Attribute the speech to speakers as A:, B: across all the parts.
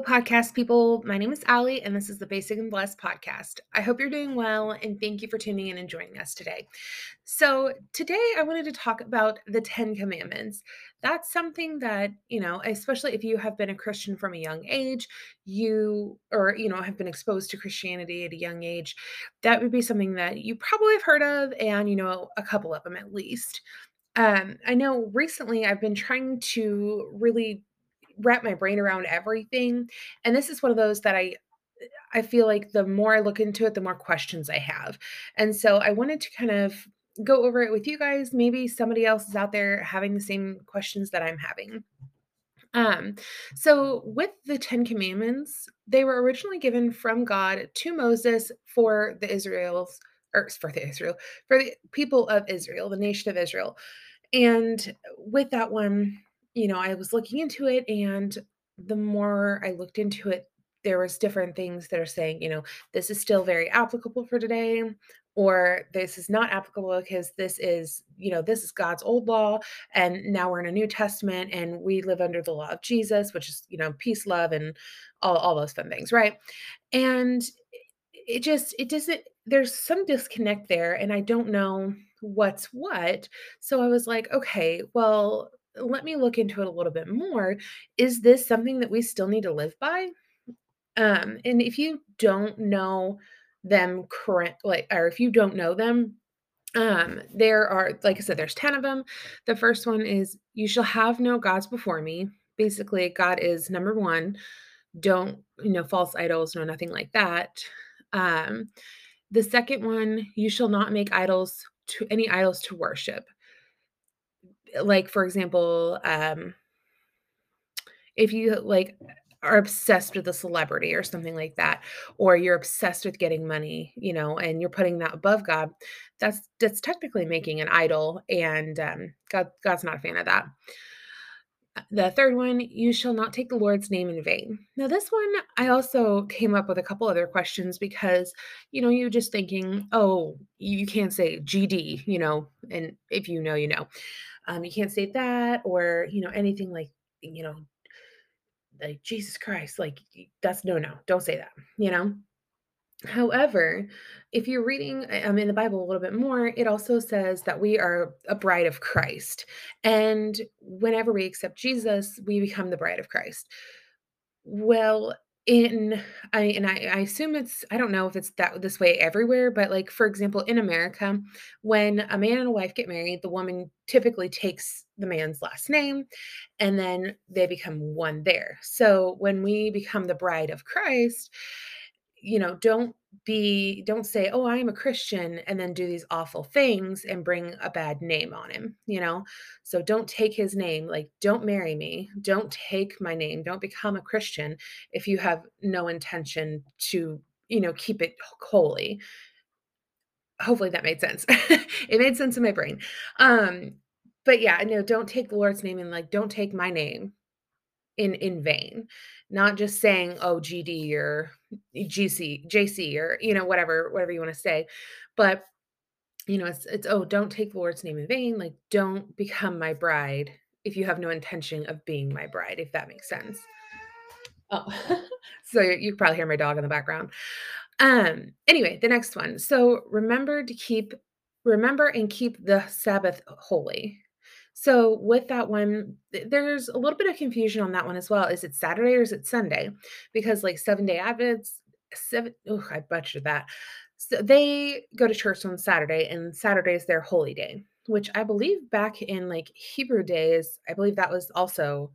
A: Podcast people. My name is Ali, and this is the Basic and Blessed podcast. I hope you're doing well, and thank you for tuning in and joining us today. So, today I wanted to talk about the Ten Commandments. That's something that, you know, especially if you have been a Christian from a young age, you, or, you know, have been exposed to Christianity at a young age, that would be something that you probably have heard of, and, you know, a couple of them at least. Um, I know recently I've been trying to really wrap my brain around everything. And this is one of those that I I feel like the more I look into it, the more questions I have. And so I wanted to kind of go over it with you guys. Maybe somebody else is out there having the same questions that I'm having. Um, so with the 10 commandments, they were originally given from God to Moses for the Israel's or for the Israel, for the people of Israel, the nation of Israel. And with that one, you know, I was looking into it and the more I looked into it, there was different things that are saying, you know, this is still very applicable for today or this is not applicable because this is, you know, this is God's old law and now we're in a new testament and we live under the law of Jesus, which is, you know, peace, love and all all those fun things, right? And it just it doesn't there's some disconnect there and I don't know what's what. So I was like, okay, well, let me look into it a little bit more. Is this something that we still need to live by? Um, and if you don't know them correct, like, or if you don't know them, um, there are, like I said, there's 10 of them. The first one is, You shall have no gods before me. Basically, God is number one. Don't, you know, false idols, no, nothing like that. Um, the second one, You shall not make idols to any idols to worship. Like, for example, um, if you like are obsessed with a celebrity or something like that or you're obsessed with getting money you know and you're putting that above god that's that's technically making an idol and um, god god's not a fan of that the third one you shall not take the lord's name in vain now this one i also came up with a couple other questions because you know you're just thinking oh you can't say gd you know and if you know you know um, you can't say that or you know anything like you know like, Jesus Christ, like, that's no, no, don't say that, you know? However, if you're reading, um, in the Bible a little bit more, it also says that we are a bride of Christ, and whenever we accept Jesus, we become the bride of Christ. Well, in I and I I assume it's I don't know if it's that this way everywhere, but, like, for example, in America, when a man and a wife get married, the woman typically takes the man's last name, and then they become one there. So, when we become the bride of Christ, you know, don't be don't say, "Oh, I am a Christian," and then do these awful things and bring a bad name on him, you know? So don't take his name, like, don't marry me, don't take my name, don't become a Christian if you have no intention to, you know, keep it holy. Hopefully that made sense. It made sense in my brain. Um, but yeah, no, don't take the Lord's name and, like, don't take my name in in vain. Not just saying, "Oh, GD," or GC JC, or, you know, whatever whatever you wanna say, but, you know, it's it's, "Oh, don't take the Lord's name in vain," like, don't become my bride if you have no intention of being my bride, if that makes sense. Oh, so you probably hear my dog in the background. Um, anyway, the next one. So remember to keep remember and keep the Sabbath holy. So with that one, th- there's a little bit of confusion on that one as well. Is it Saturday or is it Sunday? Because like seven day Advents, seven oh, I butchered that. So they go to church on Saturday, and Saturday is their holy day, which I believe back in like Hebrew days, I believe that was also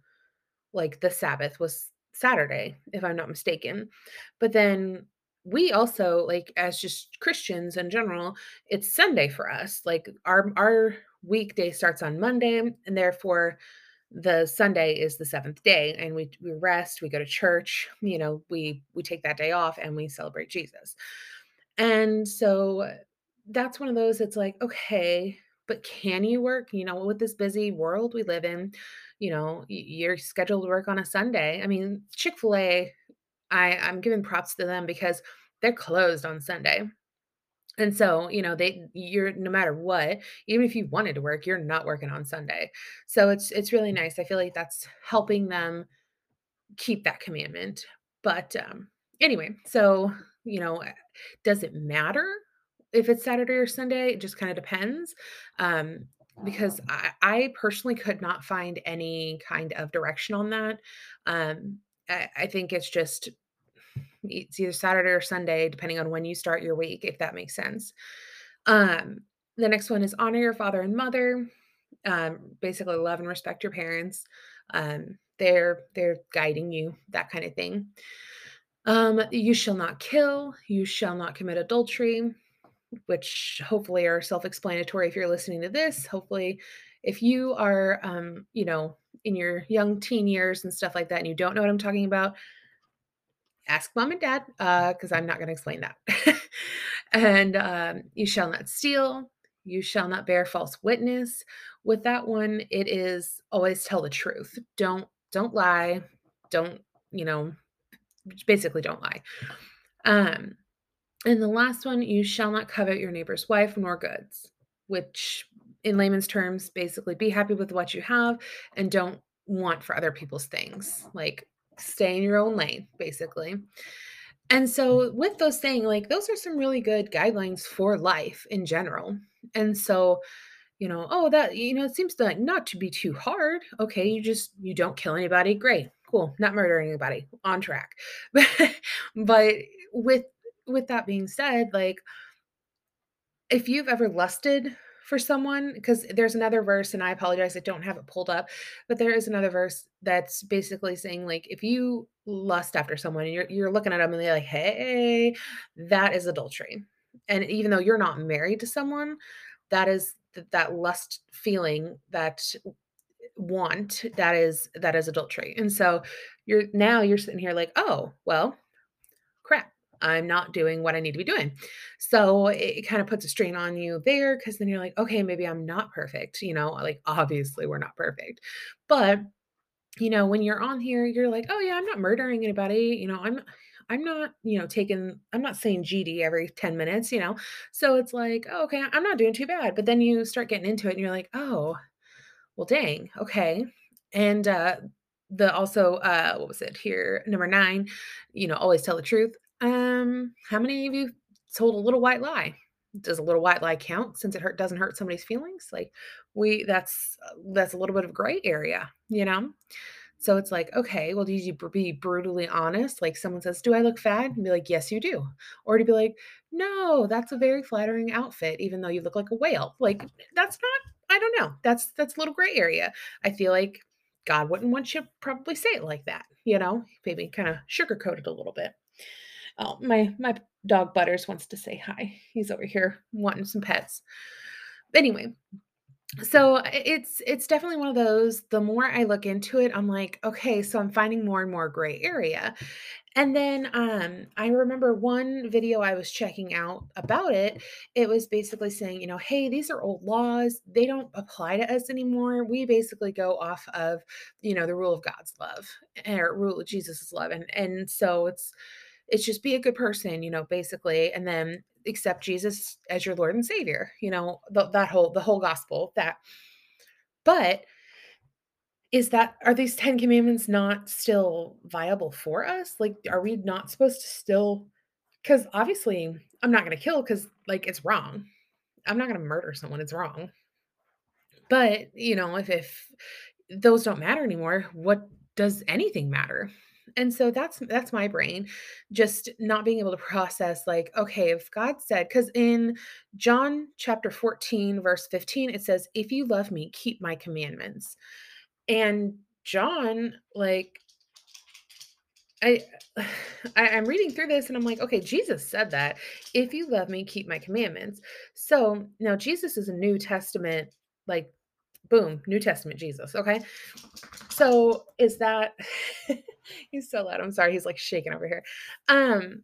A: like the Sabbath was Saturday, if I'm not mistaken. But then we also like as just Christians in general, it's Sunday for us. Like our our weekday starts on Monday and therefore the Sunday is the seventh day and we we rest, we go to church, you know, we we take that day off and we celebrate Jesus. And so that's one of those it's like, okay, but can you work? You know, with this busy world we live in, you know, you're scheduled to work on a Sunday. I mean, Chick-fil-A, I, I'm giving props to them because they're closed on Sunday. And so, you know, they you're no matter what, even if you wanted to work, you're not working on Sunday. So it's it's really nice. I feel like that's helping them keep that commandment. But um, anyway, so you know, eh, does it matter if it's Saturday or Sunday? It just kind of depends. Um, because I, I personally could not find any kind of direction on that. Um, I, I think it's just it's either Saturday or Sunday, depending on when you start your week, if that makes sense. Um, the next one is honor your father and mother. Um, basically, love and respect your parents. Um, they're they're guiding you, that kind of thing. Um, you shall not kill. You shall not commit adultery, which hopefully are self-explanatory if you're listening to this. Hopefully, if you are, um, you know, in your young teen years and stuff like that, and you don't know what I'm talking about, ask mom and dad because i'm not going to explain that. And um, you shall not steal. You shall not bear false witness. With that one it is always tell the truth. Don't don't lie. Don't you know basically don't lie. Um and the last one you shall not covet your neighbor's wife nor goods which in layman's terms basically be happy with what you have and don't want for other people's things. Like stay in your own lane, basically. And mm. so, with those saying, like, those are some really good guidelines for life in general. And so, you know, oh, that, you know, it seems to like not to be too hard. Okay, you just, you don't kill anybody. Great, cool, not murdering anybody, on track. but with, with that being said, like, if you've ever lusted for someone because there's another verse and I apologize I don't have it pulled up but there is another verse that's basically saying like if you lust after someone and you're you're looking at them and they're like hey that is adultery and even though you're not married to someone that is that, that lust feeling that want that is that is adultery. And so you're now you're sitting here like oh well I'm not doing what I need to be doing. So it, it kind of puts a strain on you there because then you're like, okay, maybe I'm not perfect. You know, like obviously we're not perfect. But, you know, when you're on here, you're like, oh yeah, I'm not murdering anybody. You know, I'm I'm not, you know, taking, I'm not saying GD every 10 minutes, you know? So it's like, oh, okay, I'm not doing too bad. But then you start getting into it and you're like, oh, well, dang, okay. And uh, the also, uh, what was it here? Number nine, you know, always tell the truth. Um, how many of you told a little white lie? Does a little white lie count since it hurt doesn't hurt somebody's feelings? Like we that's uh, that's a little bit of gray area, you know? So it's like, okay, well, did you be brutally honest? Like someone says, "Do I look fat?" And be like, "Yes, you do." Or to be like, "No, that's a very flattering outfit, even though you look like a whale." Like that's not. I don't know. That's that's a little gray area. I feel like God wouldn't want you to probably say it like that. You know, maybe kind of sugarcoat it a little bit. Oh, my my dog Butters wants to say hi. He's over here wanting some pets. Anyway, so it's it's definitely one of those the more i look into it i'm like okay so i'm finding more and more gray area and then um i remember one video i was checking out about it it was basically saying you know hey these are old laws they don't apply to us anymore we basically go off of you know the rule of god's love or rule of jesus's love and and so it's it's just be a good person, you know, basically, and then accept Jesus as your Lord and Savior, you know, that whole the whole gospel that but is that are these 10 commandments not still viable for us? Like are we not supposed to still cuz obviously I'm not going to kill cuz like it's wrong. I'm not going to murder someone, it's wrong. But, you know, if if those don't matter anymore, what does anything matter? And so that's that's my brain just not being able to process like okay if God said cuz in John chapter 14 verse 15 it says if you love me keep my commandments. And John like I, I am reading through this and I'm like, okay, Jesus said that. If you love me, keep my commandments. So now Jesus is a New Testament, like boom, New Testament Jesus. Okay. So is that he's so loud. I'm sorry. He's like shaking over here. Um,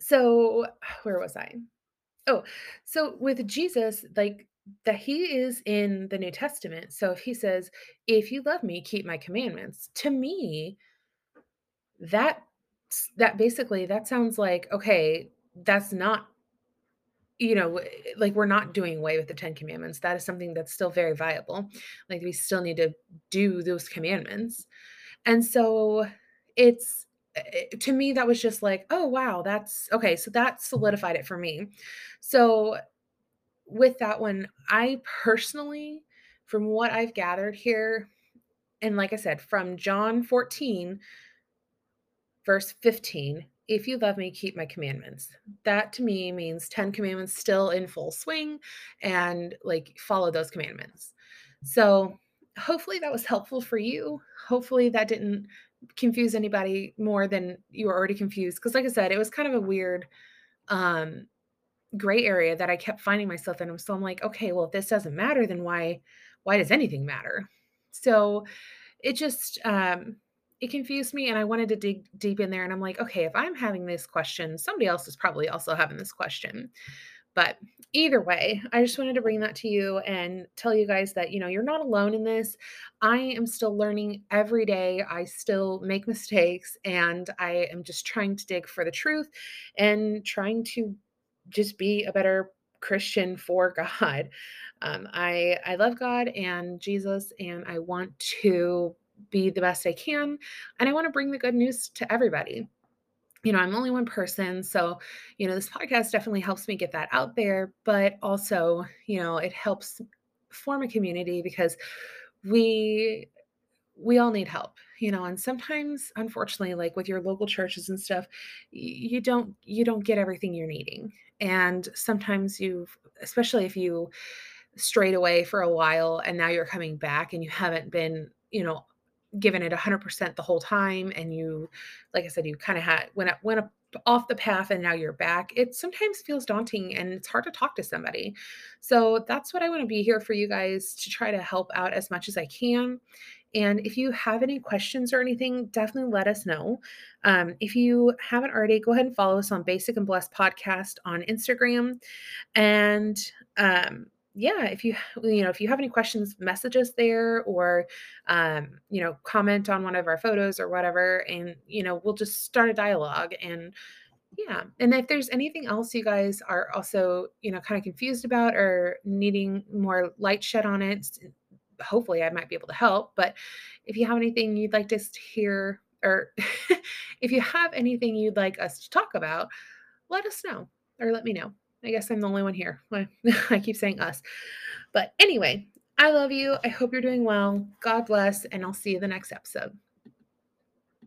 A: so where was I? Oh, so with Jesus, like that he is in the New Testament. So if he says, if you love me, keep my commandments, to me, that that basically that sounds like okay, that's not you know, like we're not doing away with the 10 commandments. That is something that's still very viable. Like we still need to do those commandments. And so it's eh, to me that was just like, "Oh wow, that's okay." So that solidified it for me. So with that one, I personally from what I've gathered here and like I said, from John 14 verse 15 if you love me keep my commandments. That to me means 10 commandments still in full swing and like follow those commandments. So hopefully that was helpful for you. Hopefully that didn't confuse anybody more than you were already confused because like i said it was kind of a weird um gray area that i kept finding myself in. So i'm like okay well if this doesn't matter then why why does anything matter? So it just um it confused me and I wanted to dig deep in there and I'm like, okay, if I'm having this question, somebody else is probably also having this question. But either way, I just wanted to bring that to you and tell you guys that, you know, you're not alone in this. I am still learning every day. I still make mistakes and I am just trying to dig for the truth and trying to just be a better Christian for God. Um, I I love God and Jesus, and I want to be the best I can. And I want to bring the good news to everybody. You know, I'm only one person. So, you know, this podcast definitely helps me get that out there, but also, you know, it helps form a community because we we all need help you know and sometimes unfortunately like with your local churches and stuff you don't you don't get everything you're needing and sometimes you've especially if you strayed away for a while and now you're coming back and you haven't been you know given it 100% the whole time and you like i said you kind of had went up went up off the path and now you're back it sometimes feels daunting and it's hard to talk to somebody. So that's what i want to be here for you guys to try to help out as much as i can and if you have any questions or anything definitely let us know. Um, if you haven't already go ahead and follow us on basic and blessed podcast on instagram and um, yeah, if you you know if you have any questions, message us there or um, you know comment on one of our photos or whatever, and you know we'll just start a dialogue and yeah. And if there's anything else you guys are also you know kind of confused about or needing more light shed on it, hopefully I might be able to help. But if you have anything you'd like to hear or if you have anything you'd like us to talk about, let us know or let me know. I guess I'm the only one here. I keep saying us. But anyway, I love you. I hope you're doing well. God bless, and I'll see you the next episode.